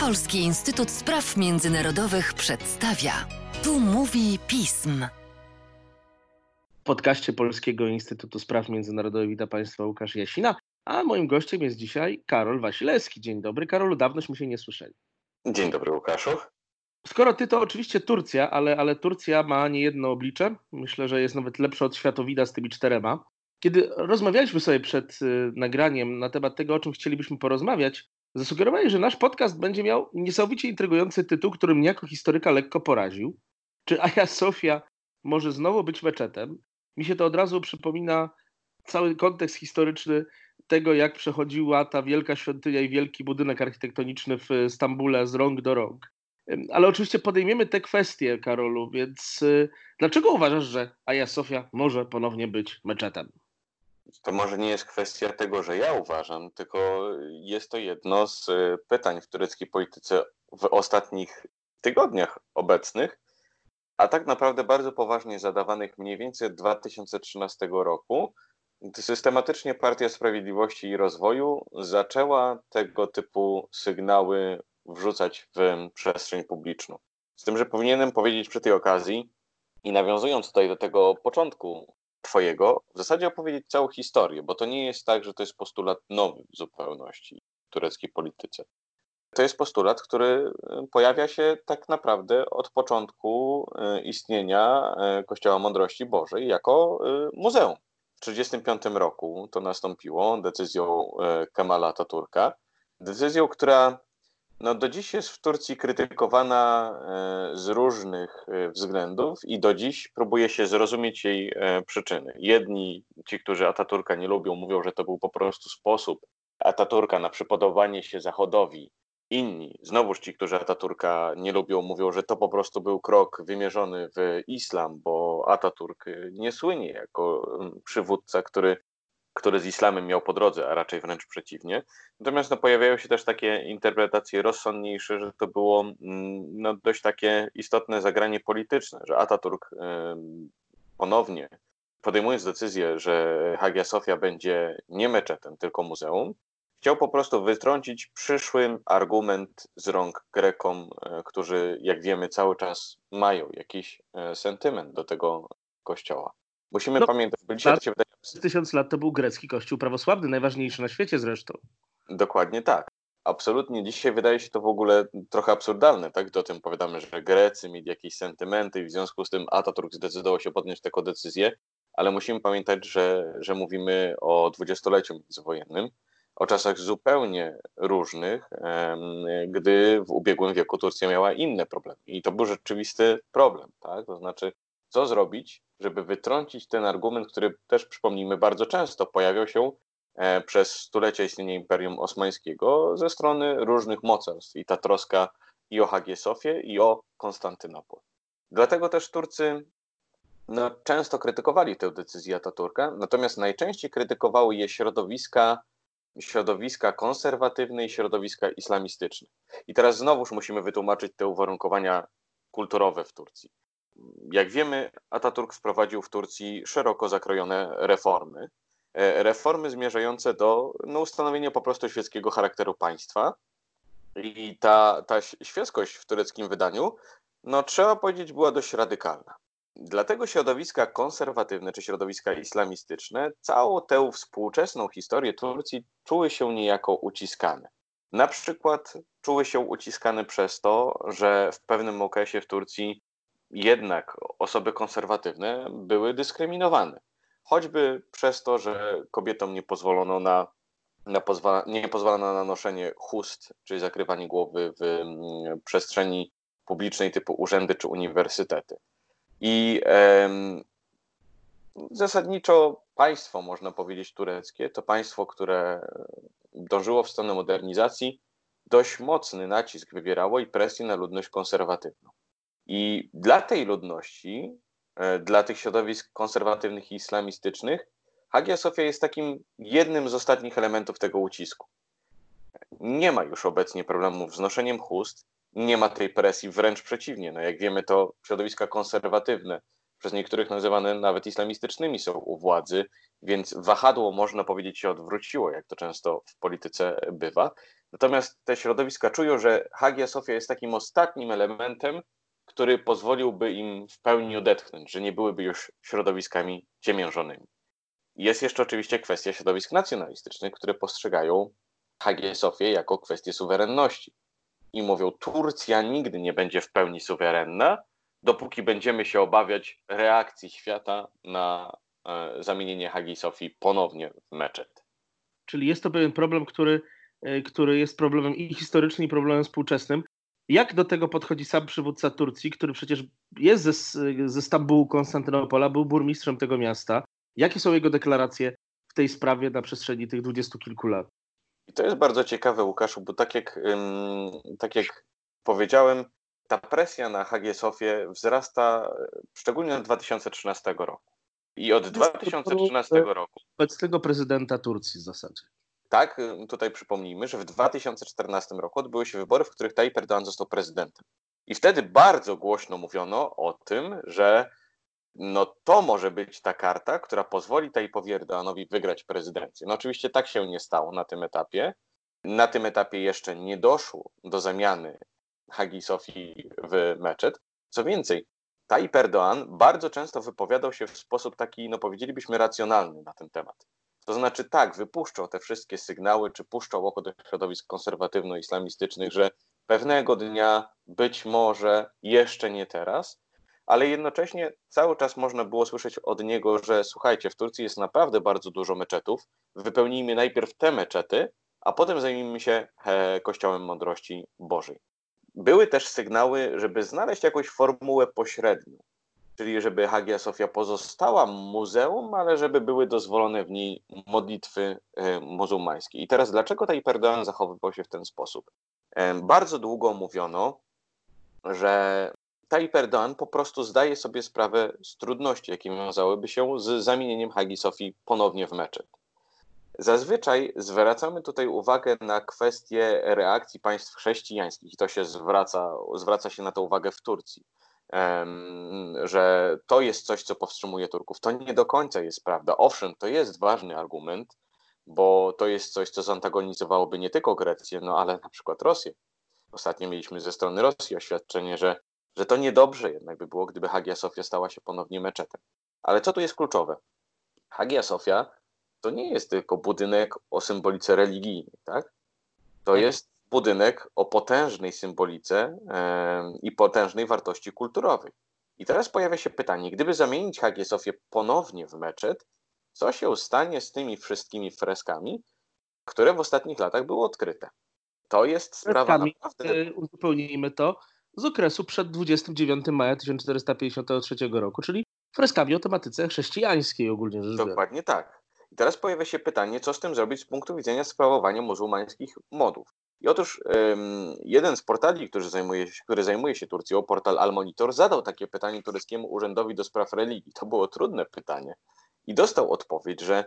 Polski Instytut Spraw Międzynarodowych przedstawia. Tu mówi pism. W podcaście Polskiego Instytutu Spraw Międzynarodowych witam Państwa Łukasz Jasina, a moim gościem jest dzisiaj Karol Wasilewski. Dzień dobry, Karolu, dawnośmy się nie słyszeli. Dzień dobry, Łukaszu. Skoro ty, to oczywiście Turcja, ale, ale Turcja ma nie jedno oblicze. Myślę, że jest nawet lepsza od światowida z tymi czterema. Kiedy rozmawialiśmy sobie przed y, nagraniem na temat tego, o czym chcielibyśmy porozmawiać, zasugerowałeś, że nasz podcast będzie miał niesamowicie intrygujący tytuł, który mnie jako historyka lekko poraził. Czy Aja Sofia może znowu być meczetem? Mi się to od razu przypomina cały kontekst historyczny tego, jak przechodziła ta wielka świątynia i wielki budynek architektoniczny w Stambule z rąk do rąk. Ale oczywiście podejmiemy te kwestie, Karolu, więc y, dlaczego uważasz, że Aja Sofia może ponownie być meczetem? To może nie jest kwestia tego, że ja uważam, tylko jest to jedno z y, pytań w tureckiej polityce w ostatnich tygodniach obecnych, a tak naprawdę bardzo poważnie zadawanych mniej więcej od 2013 roku, systematycznie Partia Sprawiedliwości i Rozwoju zaczęła tego typu sygnały wrzucać w przestrzeń publiczną. Z tym, że powinienem powiedzieć przy tej okazji i nawiązując tutaj do tego początku Twojego, w zasadzie opowiedzieć całą historię, bo to nie jest tak, że to jest postulat nowy w zupełności w tureckiej polityce. To jest postulat, który e, pojawia się tak naprawdę od początku e, istnienia e, Kościoła Mądrości Bożej jako muzeum. W 1935 roku to nastąpiło decyzją Kemala Ataturka, decyzją, która no do dziś jest w Turcji krytykowana e, z różnych e, względów i do dziś próbuje się zrozumieć jej e, przyczyny. Jedni, ci, którzy Ataturka nie lubią, mówią, że to był po prostu sposób Ataturka na przypodobanie się Zachodowi. Inni, znowuż ci, którzy Ataturka nie lubią, mówią, że to po prostu był krok wymierzony w islam, bo Ataturk nie słynie jako przywódca, który który z islamem miał po drodze, a raczej wręcz przeciwnie. Natomiast no, pojawiają się też takie interpretacje rozsądniejsze, że to było mm, no, dość takie istotne zagranie polityczne, że Ataturk ponownie podejmując decyzję, że Hagia Sofia będzie nie meczetem, tylko muzeum, chciał po prostu wytrącić przyszły argument z rąk Grekom, e, którzy, jak wiemy, cały czas mają jakiś e, sentyment do tego kościoła. Musimy no, pamiętać, bo dzisiaj to wydaje... Tysiąc lat to był grecki kościół prawosławny, najważniejszy na świecie zresztą. Dokładnie tak. Absolutnie. Dzisiaj wydaje się to w ogóle trochę absurdalne, tak? Do tym powiadamy, że Grecy mieli jakieś sentymenty i w związku z tym Ataturk zdecydował się podjąć taką decyzję, ale musimy pamiętać, że, że mówimy o dwudziestoleciu międzywojennym, o czasach zupełnie różnych, gdy w ubiegłym wieku Turcja miała inne problemy. I to był rzeczywisty problem, tak? To znaczy, co zrobić, żeby wytrącić ten argument, który też przypomnijmy bardzo często pojawiał się e, przez stulecia istnienia Imperium Osmańskiego ze strony różnych mocarstw i ta troska i o Hagię Sofię i o Konstantynopol. Dlatego też Turcy no, często krytykowali tę decyzję Ataturka, natomiast najczęściej krytykowały je środowiska, środowiska konserwatywne i środowiska islamistyczne. I teraz znowuż musimy wytłumaczyć te uwarunkowania kulturowe w Turcji. Jak wiemy, Ataturk wprowadził w Turcji szeroko zakrojone reformy. E, reformy zmierzające do no, ustanowienia po prostu świeckiego charakteru państwa. I ta, ta świeckość w tureckim wydaniu, no trzeba powiedzieć, była dość radykalna. Dlatego środowiska konserwatywne czy środowiska islamistyczne całą tę współczesną historię Turcji czuły się niejako uciskane. Na przykład czuły się uciskane przez to, że w pewnym okresie w Turcji jednak osoby konserwatywne były dyskryminowane. Choćby przez to, że kobietom nie pozwolono na, na pozwala, nie pozwalano na noszenie chust, czyli zakrywanie głowy w mm, przestrzeni publicznej typu urzędy czy uniwersytety. I em, zasadniczo państwo, można powiedzieć, tureckie, to państwo, które dążyło w stronę modernizacji, dość mocny nacisk wywierało i presję na ludność konserwatywną. I dla tej ludności, e, dla tych środowisk konserwatywnych i islamistycznych, Hagia Sofia jest takim jednym z ostatnich elementów tego ucisku. Nie ma już obecnie problemów z noszeniem chust, nie ma tej presji, wręcz przeciwnie. No jak wiemy, to środowiska konserwatywne, przez niektórych nazywane nawet islamistycznymi, są u władzy, więc wahadło, można powiedzieć, się odwróciło, jak to często w polityce bywa. Natomiast te środowiska czują, że Hagia Sofia jest takim ostatnim elementem, który pozwoliłby im w pełni odetchnąć, że nie byłyby już środowiskami ciemiężonymi. Jest jeszcze oczywiście kwestia środowisk nacjonalistycznych, które postrzegają Hagię Sofię jako kwestię suwerenności. I mówią, Turcja nigdy nie będzie w pełni suwerenna, dopóki będziemy się obawiać reakcji świata na e, zamienienie Hagi Sofii ponownie w meczet. Czyli jest to pewien problem, który, e, który jest problemem i historycznym, i problemem współczesnym. Jak do tego podchodzi sam przywódca Turcji, który przecież jest ze, ze Stambułu, Konstantynopola, był burmistrzem tego miasta? Jakie są jego deklaracje w tej sprawie na przestrzeni tych dwudziestu kilku lat? I to jest bardzo ciekawe, Łukaszu, bo tak jak, tak jak powiedziałem, ta presja na Hagię Sofię wzrasta szczególnie od 2013 roku. I od 2013 roku. Obecnego prezydenta Turcji w zasadzie. Tak, tutaj przypomnijmy, że w 2014 roku odbyły się wybory, w których Tayyip Erdoğan został prezydentem. I wtedy bardzo głośno mówiono o tym, że no to może być ta karta, która pozwoli Tayyipowi Erdoğanowi wygrać prezydencję. No oczywiście tak się nie stało na tym etapie. Na tym etapie jeszcze nie doszło do zamiany Hagi Sofii w meczet. Co więcej, Tayyip Erdoğan bardzo często wypowiadał się w sposób taki, no powiedzielibyśmy, racjonalny na ten temat. To znaczy tak, wypuszczał te wszystkie sygnały, czy puszczał oko do środowisk konserwatywno-islamistycznych, że pewnego dnia, być może, jeszcze nie teraz, ale jednocześnie cały czas można było słyszeć od niego, że słuchajcie, w Turcji jest naprawdę bardzo dużo meczetów, wypełnijmy najpierw te meczety, a potem zajmijmy się he, Kościołem Mądrości Bożej. Były też sygnały, żeby znaleźć jakąś formułę pośrednią, czyli żeby Hagia Sofia pozostała muzeum, ale żeby były dozwolone w niej modlitwy e, muzułmańskie. I teraz dlaczego Tayyip Erdoğan zachowywał się w ten sposób? E, bardzo długo mówiono, że Tayyip Erdoğan po prostu zdaje sobie sprawę z trudności, jakie wiązałyby się z zamienieniem Hagi Sofii ponownie w meczet. Zazwyczaj zwracamy tutaj uwagę na kwestię reakcji państw chrześcijańskich i to się zwraca, zwraca się na to uwagę w Turcji, że to jest coś, co powstrzymuje Turków. To nie do końca jest prawda. Owszem, to jest ważny argument, bo to jest coś, co zantagonizowałoby nie tylko Grecję, no ale na przykład Rosję. Ostatnio mieliśmy ze strony Rosji oświadczenie, że że to niedobrze jednak by było, gdyby Hagia Sofia stała się ponownie meczetem. Ale co tu jest kluczowe? Hagia Sofia to nie jest tylko budynek o symbolice religijnej, tak? To tak. jest budynek o potężnej symbolice i potężnej wartości kulturowej. I teraz pojawia się pytanie, gdyby zamienić Hagię Sofię ponownie w meczet, co się stanie z tymi wszystkimi freskami, które w ostatnich latach były odkryte? To jest sprawa freskami, naprawdę... E, uzupełnijmy to, z okresu przed 29 maja 1453 roku, czyli freskami o tematyce chrześcijańskiej ogólnie rzecz biorąc. Dokładnie tak. I teraz pojawia się pytanie, co z tym zrobić z punktu widzenia sprawowania muzułmańskich modów. I otóż jeden z portali, który zajmuje, się, który zajmuje się Turcją, portal Al-Monitor, zadał takie pytanie tureckiemu urzędowi do spraw religii. To było trudne pytanie. I dostał odpowiedź, że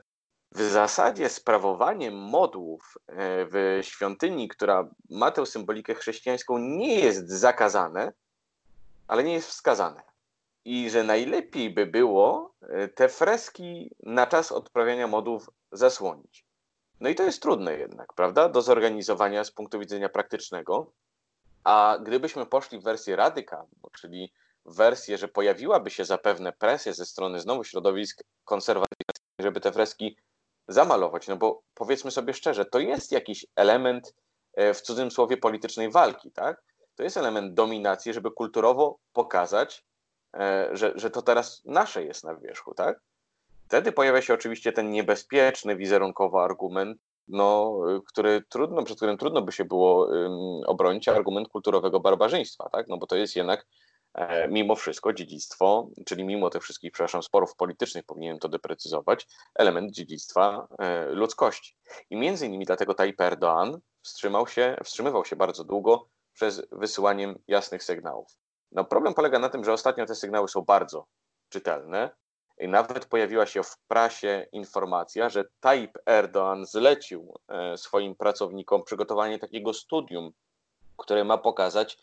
w zasadzie sprawowanie modłów e, w świątyni, która ma tę symbolikę chrześcijańską, nie jest zakazane, ale nie jest wskazane. I że najlepiej by było e, te freski na czas odprawiania modłów zasłonić. No i to jest trudne jednak, prawda, do zorganizowania z punktu widzenia praktycznego. A gdybyśmy poszli w wersję radykalną, czyli w wersję, że pojawiłaby się zapewne presja ze strony znowu środowisk konserwatywnych, żeby te freski zamalować, no bo powiedzmy sobie szczerze, to jest jakiś element e, w cudzysłowie politycznej walki, tak? To jest element dominacji, żeby kulturowo pokazać, e, że, że to teraz nasze jest na wierzchu, tak? Wtedy pojawia się oczywiście ten niebezpieczny wizerunkowy argument, no, który trudno, przed którym trudno by się było um, obronić, argument kulturowego barbarzyństwa, tak? No bo to jest jednak E, mimo wszystko dziedzictwo, czyli mimo tych wszystkich, przepraszam, sporów politycznych, powinienem to deprecyzować, element dziedzictwa e, ludzkości. I między innymi dlatego Tayyip Erdoğan wstrzymał się, wstrzymywał się bardzo długo przez wysyłaniem jasnych sygnałów. No problem polega na tym, że ostatnio te sygnały są bardzo czytelne nawet pojawiła się w prasie informacja, że Tayyip Erdoğan zlecił e, swoim pracownikom przygotowanie takiego studium, które ma pokazać,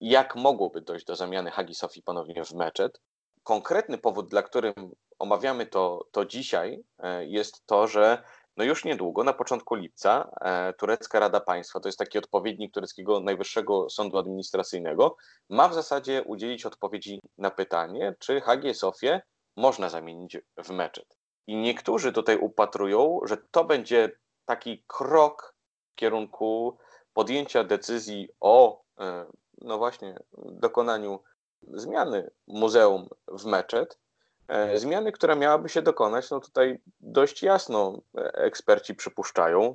jak mogłoby dojść do zamiany Hagi Sofii ponownie w meczet. Konkretny powód, dla którym omawiamy to, to dzisiaj, e, jest to, że no już niedługo, na początku lipca, e, Turecka Rada Państwa, to jest taki odpowiednik tureckiego Najwyższego Sądu Administracyjnego, ma w zasadzie udzielić odpowiedzi na pytanie, czy Hagię Sofię można zamienić w meczet. I niektórzy tutaj upatrują, że to będzie taki krok w kierunku podjęcia decyzji o, e, no właśnie, dokonaniu zmiany muzeum w meczet, e, zmiany, która miałaby się dokonać, no tutaj dość jasno eksperci przypuszczają,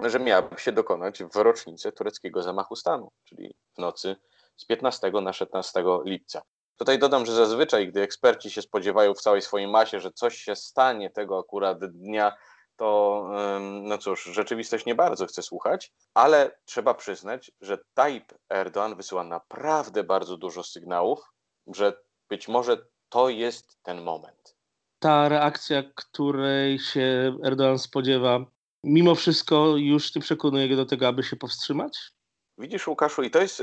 że miałaby się dokonać w rocznicę tureckiego zamachu stanu, czyli w nocy z 15 na 16 lipca. Tutaj dodam, że zazwyczaj, gdy eksperci się spodziewają w całej swojej masie, że coś się stanie tego akurat dnia, to no cóż, rzeczywistość nie bardzo chce słuchać, ale trzeba przyznać, że Tayyip Erdoğan wysyła naprawdę bardzo dużo sygnałów, że być może to jest ten moment. Ta reakcja, której się Erdoğan spodziewa, mimo wszystko już nie przekonuje go do tego, aby się powstrzymać? Widzisz, Łukaszu, i to jest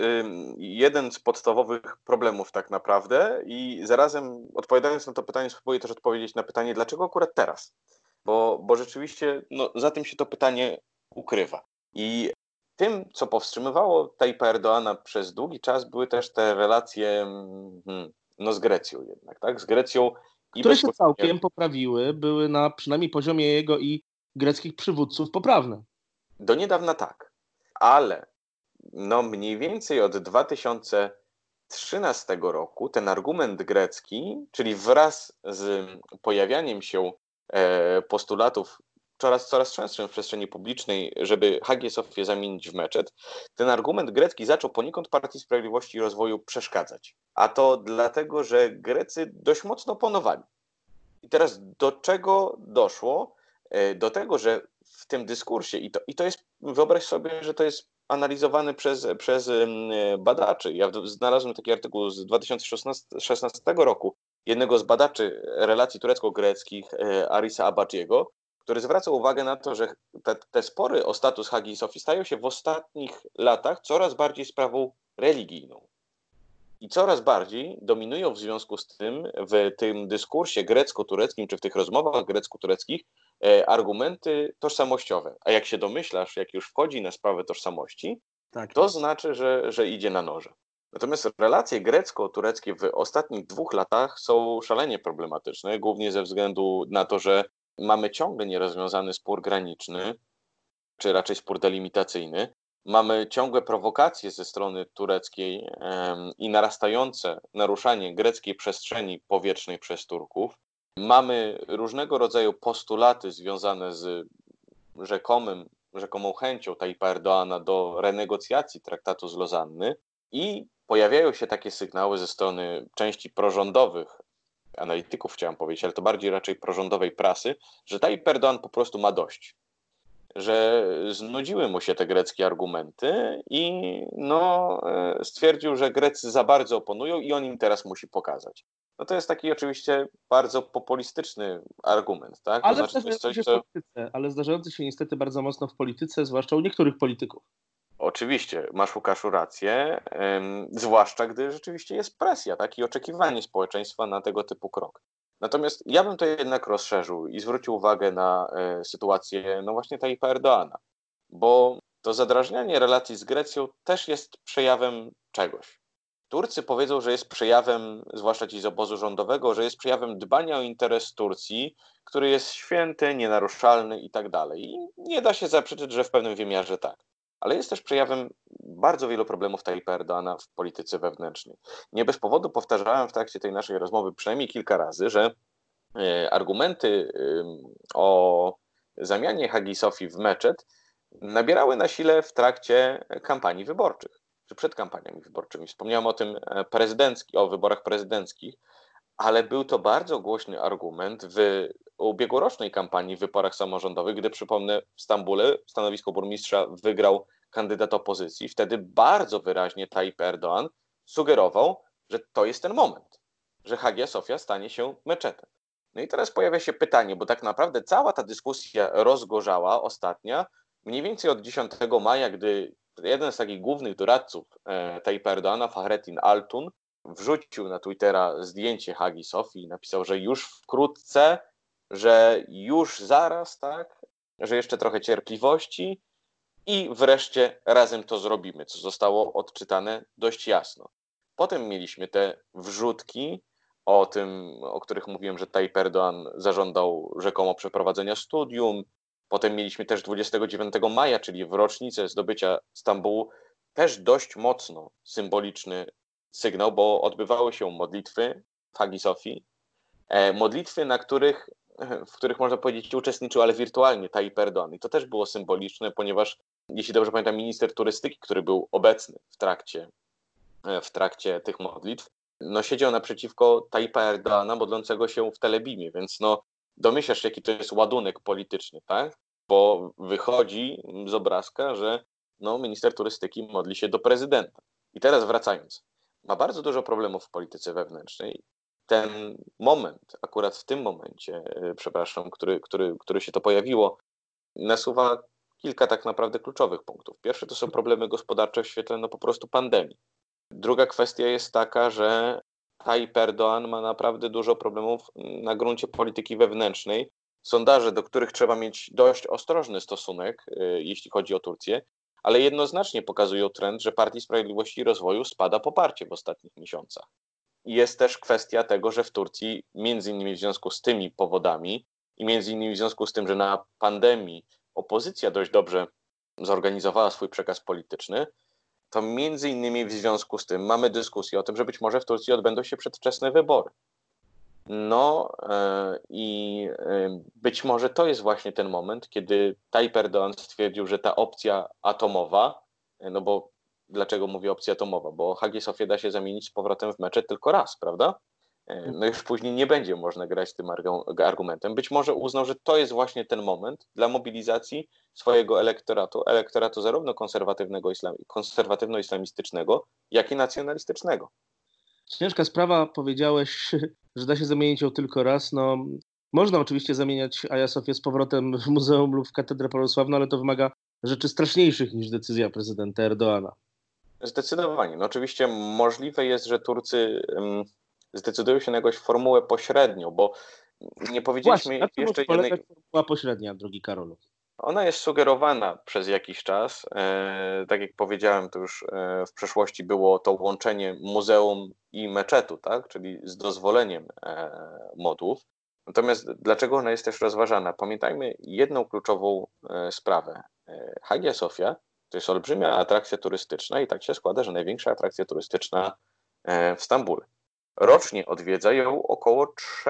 jeden z podstawowych problemów tak naprawdę i zarazem odpowiadając na to pytanie, spróbuję też odpowiedzieć na pytanie, dlaczego akurat teraz? Bo, bo rzeczywiście no, za tym się to pytanie ukrywa. I tym, co powstrzymywało Tajpa Erdoana przez długi czas, były też te relacje hmm, no, z Grecją jednak, tak? Z Grecją i Które się całkiem poprawiły, były na przynajmniej poziomie jego i greckich przywódców poprawne. Do niedawna tak, ale no mniej więcej od 2013 roku ten argument grecki, czyli wraz z pojawianiem się e, postulatów coraz, coraz częstszym w przestrzeni publicznej, żeby Hagię Sofię zamienić w meczet, ten argument grecki zaczął poniekąd Partii Sprawiedliwości i Rozwoju przeszkadzać. A to dlatego, że Grecy dość mocno ponowali. I teraz do czego doszło? E, do tego, że w tym dyskursie, i to, i to jest, wyobraź sobie, że to jest analizowany przez, przez badaczy. Ja znalazłem taki artykuł z 2016 roku jednego z badaczy relacji turecko-greckich, e, Arisa Abadziego, który zwraca uwagę na to, że te, te spory o status Hagi Sofii stają się w ostatnich latach coraz bardziej sprawą religijną. I coraz bardziej dominują w związku z tym w tym dyskursie grecko-tureckim, czy w tych rozmowach grecko-tureckich E, argumenty tożsamościowe. A jak się domyślasz, jak już wchodzi na sprawę tożsamości, tak. to znaczy, że, że idzie na noże. Natomiast relacje grecko-tureckie w ostatnich dwóch latach są szalenie problematyczne, głównie ze względu na to, że mamy ciągle nierozwiązany spór graniczny, czy raczej spór delimitacyjny. Mamy ciągłe prowokacje ze strony tureckiej i narastające naruszanie greckiej przestrzeni powietrznej przez Turków. Mamy różnego rodzaju postulaty związane z rzekomym, rzekomą chęcią Tajpa Erdoana do renegocjacji traktatu z Lozanny i pojawiają się takie sygnały ze strony części prorządowych analityków, chciałem powiedzieć, ale to bardziej raczej prorządowej prasy, że Tayyip Erdoğan po prostu ma dość. Że znudziły mu się te greckie argumenty i no, e, stwierdził, że Grecy za bardzo oponują i on im teraz musi pokazać. No to jest taki oczywiście bardzo populistyczny argument, tak? Ale, znaczy, zdarzający coś, się co... polityce, ale zdarzający się niestety bardzo mocno w polityce, zwłaszcza u niektórych polityków. Oczywiście, masz Łukaszu rację, ym, zwłaszcza gdy rzeczywiście jest presja tak? i oczekiwanie społeczeństwa na tego typu krok. Natomiast ja bym to jednak rozszerzył i zwrócił uwagę na y, sytuację, no właśnie Tayyip Erdoana, bo to zadrażnianie relacji z Grecją też jest przejawem czegoś. Turcy powiedzą, że jest przejawem, zwłaszcza ci z obozu rządowego, że jest przejawem dbania o interes Turcji, który jest święty, nienaruszalny i tak dalej. I nie da się zaprzeczyć, że w pewnym wymiarze tak. Ale jest też przejawem bardzo wielu problemów Tayyipa Erdoana w polityce wewnętrznej. Nie bez powodu powtarzałem w trakcie tej naszej rozmowy przynajmniej kilka razy, że e, argumenty o zamianie Hagi Sofii w meczet nabierały na sile w trakcie kampanii wyborczych czy przed kampaniami wyborczymi. Wspomniałem o tym e, prezydencki, o wyborach prezydenckich, ale był to bardzo głośny argument w ubiegłorocznej kampanii w wyborach samorządowych, gdy przypomnę w Stambule stanowisko burmistrza wygrał kandydat opozycji. Wtedy bardzo wyraźnie Tayyip Erdoğan sugerował, że to jest ten moment, że Hagia Sofia stanie się meczetem. No i teraz pojawia się pytanie, bo tak naprawdę cała ta dyskusja rozgorzała ostatnia mniej więcej od 10 maja, gdy jeden z takich głównych doradców e, Tayyip Erdoana, Fahrettin Altun, wrzucił na Twittera zdjęcie Hagi Sofii i napisał, że już wkrótce, że już zaraz, tak, że jeszcze trochę cierpliwości i wreszcie razem to zrobimy, co zostało odczytane dość jasno. Potem mieliśmy te wrzutki o tym, o których mówiłem, że Tayyip Erdoğan zażądał rzekomo przeprowadzenia studium. Potem mieliśmy też 29 maja, czyli w rocznicę zdobycia Stambułu, też dość mocno symboliczny sygnał, bo odbywały się modlitwy w Hagi Sofii, e, modlitwy, na których, w których można powiedzieć uczestniczył, ale wirtualnie Tayyip Erdoğan. I to też było symboliczne, ponieważ jeśli dobrze pamiętam, minister turystyki, który był obecny w trakcie, e, w trakcie tych modlitw, no siedział naprzeciwko Tayyipa Erdoğana modlącego się w Telebimie, więc no domyślasz, jaki to jest ładunek polityczny, tak? Bo wychodzi z obrazka, że no, minister turystyki modli się do prezydenta. I teraz wracając, ma bardzo dużo problemów w polityce wewnętrznej. Ten moment, akurat w tym momencie, e, przepraszam, który, który, który się to pojawiło, nasuwa kilka tak naprawdę kluczowych punktów. Pierwsze to są problemy gospodarcze w świetle no po prostu pandemii. Druga kwestia jest taka, że Tayyip Erdoğan ma naprawdę dużo problemów na gruncie polityki wewnętrznej. Sondaże, do których trzeba mieć dość ostrożny stosunek, y, jeśli chodzi o Turcję, ale jednoznacznie pokazują trend, że Partii Sprawiedliwości i Rozwoju spada poparcie w ostatnich miesiącach. Jest też kwestia tego, że w Turcji, między innymi w związku z tymi powodami i między innymi w związku z tym, że na pandemii opozycja dość dobrze zorganizowała swój przekaz polityczny, to między innymi w związku z tym mamy dyskusję o tym, że być może w Turcji odbędą się przedwczesne wybory. No e, i e, być może to jest właśnie ten moment, kiedy Tayyip Erdoğan stwierdził, że ta opcja atomowa, e, no bo dlaczego mówię opcja atomowa? Bo Hagia Sofia da się zamienić z powrotem w mecze tylko raz, prawda? E, no już później nie będzie można grać tym argumentem. Być może uznał, że to jest właśnie ten moment dla mobilizacji swojego elektoratu, elektoratu zarówno konserwatywnego islam, konserwatywno-islamistycznego, jak i nacjonalistycznego. Ciężka sprawa, powiedziałeś, że da się zamienić ją tylko raz. No, można oczywiście zamieniać Aja Sofię z powrotem w muzeum lub w katedrę prawosławną, ale to wymaga rzeczy straszniejszych niż decyzja prezydenta Erdoana. Zdecydowanie. No oczywiście możliwe jest, że Turcy zdecydują się na jakąś formułę pośrednią, bo nie powiedzieliśmy Właśnie, jeszcze jednej... formuła pośrednia, drogi Karolu? Ona jest sugerowana przez jakiś czas. E, tak jak powiedziałem, to już e, w przeszłości było to łączenie muzeum i meczetu, tak? czyli z dozwoleniem e, modłów. Natomiast dlaczego ona jest też rozważana? Pamiętajmy jedną kluczową sprawę. Hagia Sofia to jest olbrzymia atrakcja turystyczna i tak się składa, że największa atrakcja turystyczna w Stambule. Rocznie odwiedza ją około 3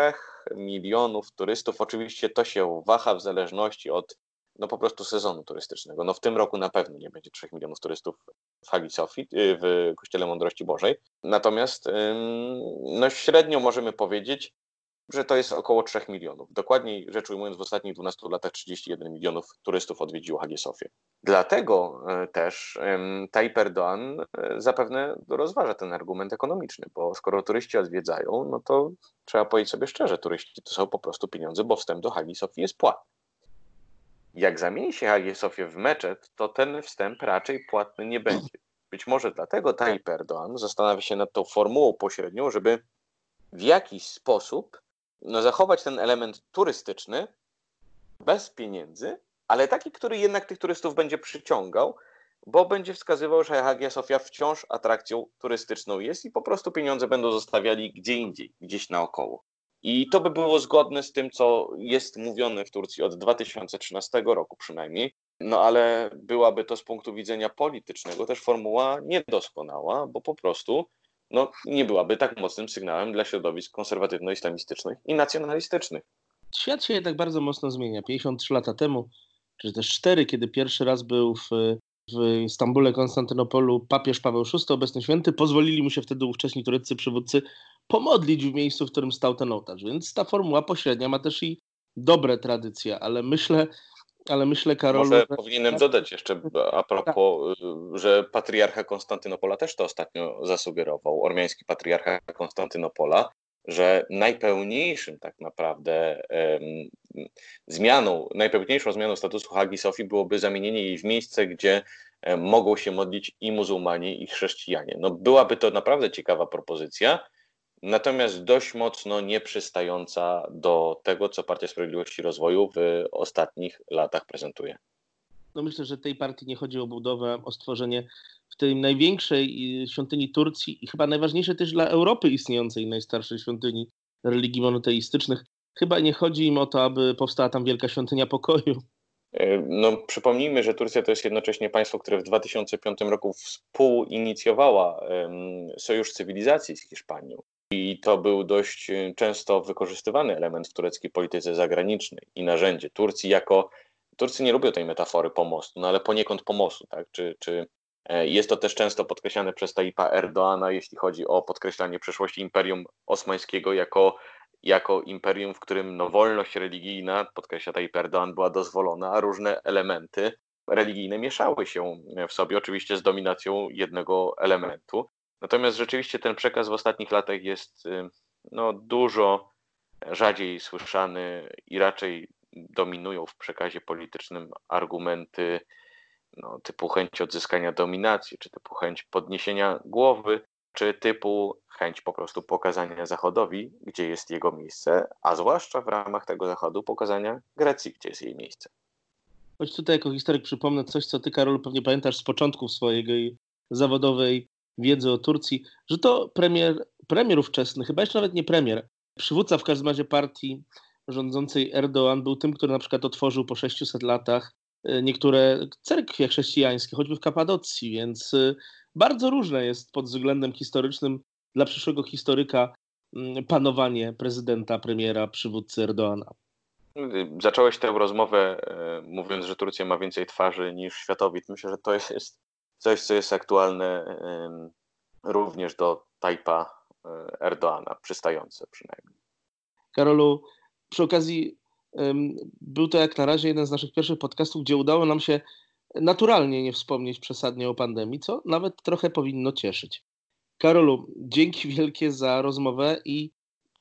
milionów turystów. Oczywiście to się waha w zależności od no po prostu sezonu turystycznego. No w tym roku na pewno nie będzie 3 milionów turystów w Hagi Sofii, y, w Kościele Mądrości Bożej. Natomiast no średnio możemy powiedzieć, że to jest około 3 milionów. Dokładniej rzecz ujmując, w ostatnich 12 latach 31 milionów turystów odwiedziło Hagię Sofię. Dlatego e, też Tayyip Erdoğan e, zapewne rozważa ten argument ekonomiczny, bo skoro turyści odwiedzają, no to trzeba powiedzieć sobie szczerze, turyści to są po prostu pieniądze, bo wstęp do Hagi Sofii jest płatny. Jak zamieni się Hagię Sofię w meczet, to ten wstęp raczej płatny nie będzie. Być może dlatego Tayyip Erdoğan zastanawia się nad tą formułą pośrednią, żeby w jakiś sposób no, zachować ten element turystyczny bez pieniędzy, ale taki, który jednak tych turystów będzie przyciągał, bo będzie wskazywał, że Hagia Sofia wciąż atrakcją turystyczną jest i po prostu pieniądze będą zostawiali gdzie indziej, gdzieś naokoło. I to by było zgodne z tym, co jest mówione w Turcji od 2013 roku przynajmniej. No ale byłaby to z punktu widzenia politycznego też formuła niedoskonała, bo po prostu no, nie byłaby tak mocnym sygnałem dla środowisk konserwatywno-islamistycznych i nacjonalistycznych. Świat się jednak bardzo mocno zmienia. 53 lata temu, czy też 4, kiedy pierwszy raz był w, w Stambule, Konstantynopolu papież Paweł VI, obecny święty, pozwolili mu się wtedy ówcześni tureccy przywódcy pomodlić w miejscu, w którym stał ten ołtarz. Więc ta formuła pośrednia ma też i dobre tradycje, ale myślę, ale myślę, Karol. Może że... powinienem dodać jeszcze a propos, tak. że patriarcha Konstantynopola też to ostatnio zasugerował, ormiański patriarcha Konstantynopola, że najpełniejszym tak naprawdę zmianą, najpełniejszą zmianą statusu Hagi Sofii byłoby zamienienie jej w miejsce, gdzie mogą się modlić i muzułmanie, i chrześcijanie. No byłaby to naprawdę ciekawa propozycja, natomiast dość mocno nieprzystająca do tego, co Partia Sprawiedliwości i Rozwoju w ostatnich latach prezentuje. No myślę, że tej partii nie chodzi o budowę, o stworzenie w tej największej świątyni Turcji i chyba najważniejszej też dla Europy istniejącej najstarszej świątyni religii monoteistycznych. Chyba nie chodzi im o to, aby powstała tam wielka świątynia pokoju. E, no, przypomnijmy, że Turcja to jest jednocześnie państwo, które w 2005 roku współinicjowała sojusz cywilizacji z Hiszpanią. I to był dość e, często wykorzystywany element w tureckiej polityce zagranicznej i narzędzie Turcji jako. Turcy nie lubią tej metafory pomostu, no ale poniekąd pomostu, tak? Czy, czy jest to też często podkreślane przez Taipa Erdoana, jeśli chodzi o podkreślanie przeszłości Imperium Osmańskiego jako jako imperium, w którym no, wolność religijna, podkreśla Tayyip Erdoğan, była dozwolona, a różne elementy religijne mieszały się w sobie, oczywiście z dominacją jednego elementu. Natomiast rzeczywiście ten przekaz w ostatnich latach jest y, no, dużo rzadziej słyszany i raczej dominują w przekazie politycznym argumenty no, typu chęć odzyskania dominacji, czy typu chęć podniesienia głowy, czy typu chęć po prostu pokazania Zachodowi, gdzie jest jego miejsce, a zwłaszcza w ramach tego Zachodu pokazania Grecji, gdzie jest jej miejsce. Choć tutaj jako historyk przypomnę coś, co ty, Karol, pewnie pamiętasz z początków swojej zawodowej wiedzy o Turcji, że to premier, premier ówczesny, chyba jeszcze nawet nie premier, przywódca w każdym razie partii rządzącej Erdoğan był tym, który na przykład otworzył po 600 latach niektóre cerkwie chrześcijańskie, choćby w Kapadocji, więc e, bardzo różne jest pod względem historycznym dla przyszłego historyka mm, panowanie prezydenta, premiera, przywódcy Erdoana. Zacząłeś tę rozmowę e, mówiąc, że Turcja ma więcej twarzy niż światowid. Myślę, że to jest coś, co jest aktualne również do tajpa e, Erdoana, przystające przynajmniej. Karolu, przy okazji był to jak na razie jeden z naszych pierwszych podcastów, gdzie udało nam się naturalnie nie wspomnieć przesadnie o pandemii, co nawet trochę powinno cieszyć. Karolu, dzięki wielkie za rozmowę i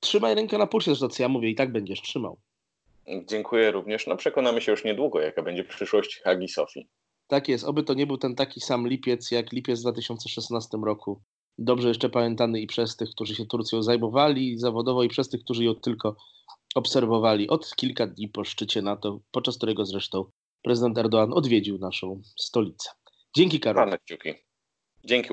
trzymaj rękę na pulsie, zresztą co ja mówię i tak będziesz trzymał. Dziękuję również. No przekonamy się już niedługo, jaka będzie przyszłość Hagi Sofii. Tak jest, oby to nie był ten taki sam lipiec jak lipiec w 2016 roku. Dobrze jeszcze pamiętany i przez tych, którzy się Turcją zajmowali zawodowo i przez tych, którzy ją tylko obserwowali od kilka dni po szczycie NATO, podczas którego zresztą prezydent Erdoğan odwiedził naszą stolicę. Dzięki Karol. Dzięki.